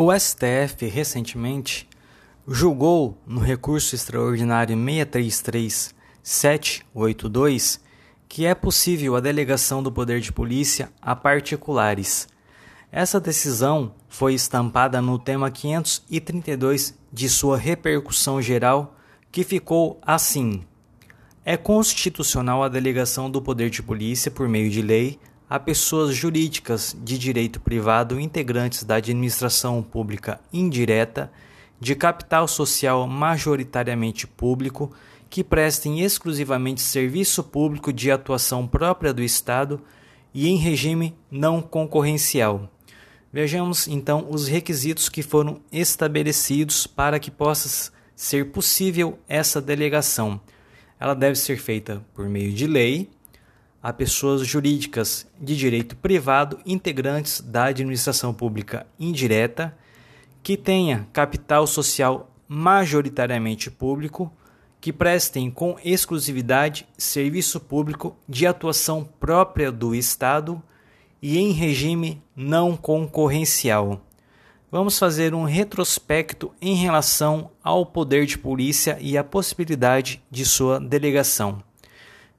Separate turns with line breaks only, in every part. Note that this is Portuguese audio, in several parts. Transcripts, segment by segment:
O STF recentemente julgou no recurso extraordinário 633782 que é possível a delegação do poder de polícia a particulares. Essa decisão foi estampada no tema 532 de sua repercussão geral, que ficou assim: É constitucional a delegação do poder de polícia por meio de lei a pessoas jurídicas de direito privado integrantes da administração pública indireta, de capital social majoritariamente público, que prestem exclusivamente serviço público de atuação própria do Estado e em regime não concorrencial. Vejamos então os requisitos que foram estabelecidos para que possa ser possível essa delegação. Ela deve ser feita por meio de lei a pessoas jurídicas de direito privado integrantes da administração pública indireta, que tenha capital social majoritariamente público, que prestem com exclusividade serviço público de atuação própria do Estado e em regime não concorrencial. Vamos fazer um retrospecto em relação ao poder de polícia e a possibilidade de sua delegação.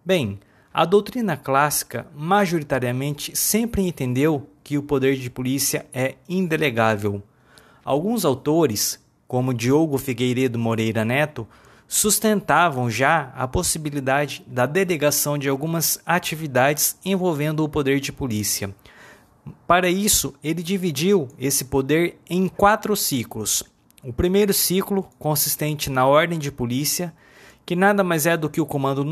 Bem, a doutrina clássica majoritariamente sempre entendeu que o poder de polícia é indelegável. Alguns autores, como Diogo Figueiredo Moreira Neto, sustentavam já a possibilidade da delegação de algumas atividades envolvendo o poder de polícia. Para isso, ele dividiu esse poder em quatro ciclos. O primeiro ciclo, consistente na ordem de polícia, que nada mais é do que o comando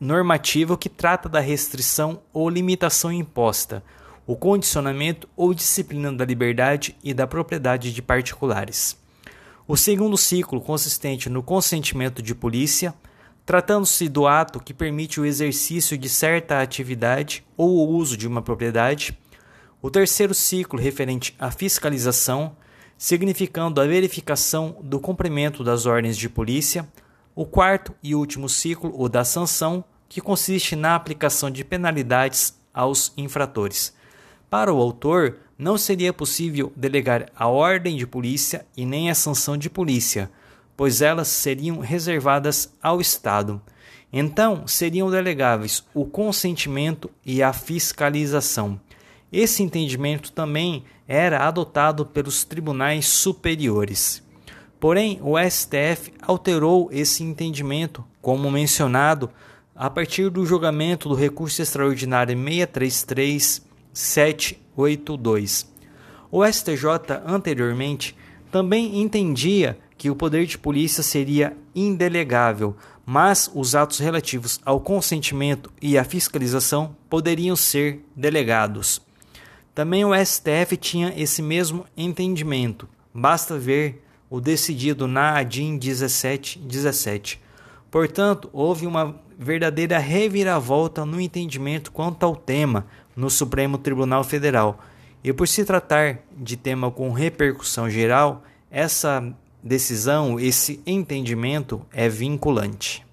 normativo que trata da restrição ou limitação imposta, o condicionamento ou disciplina da liberdade e da propriedade de particulares. O segundo ciclo, consistente no consentimento de polícia, tratando-se do ato que permite o exercício de certa atividade ou o uso de uma propriedade. O terceiro ciclo, referente à fiscalização, significando a verificação do cumprimento das ordens de polícia o quarto e último ciclo, o da sanção, que consiste na aplicação de penalidades aos infratores. Para o autor, não seria possível delegar a ordem de polícia e nem a sanção de polícia, pois elas seriam reservadas ao Estado. Então, seriam delegáveis o consentimento e a fiscalização. Esse entendimento também era adotado pelos tribunais superiores. Porém, o STF alterou esse entendimento, como mencionado, a partir do julgamento do recurso extraordinário 633782. O STJ anteriormente também entendia que o poder de polícia seria indelegável, mas os atos relativos ao consentimento e à fiscalização poderiam ser delegados. Também o STF tinha esse mesmo entendimento. Basta ver o decidido na ADIM 1717. Portanto, houve uma verdadeira reviravolta no entendimento quanto ao tema no Supremo Tribunal Federal. E por se tratar de tema com repercussão geral, essa decisão, esse entendimento é vinculante.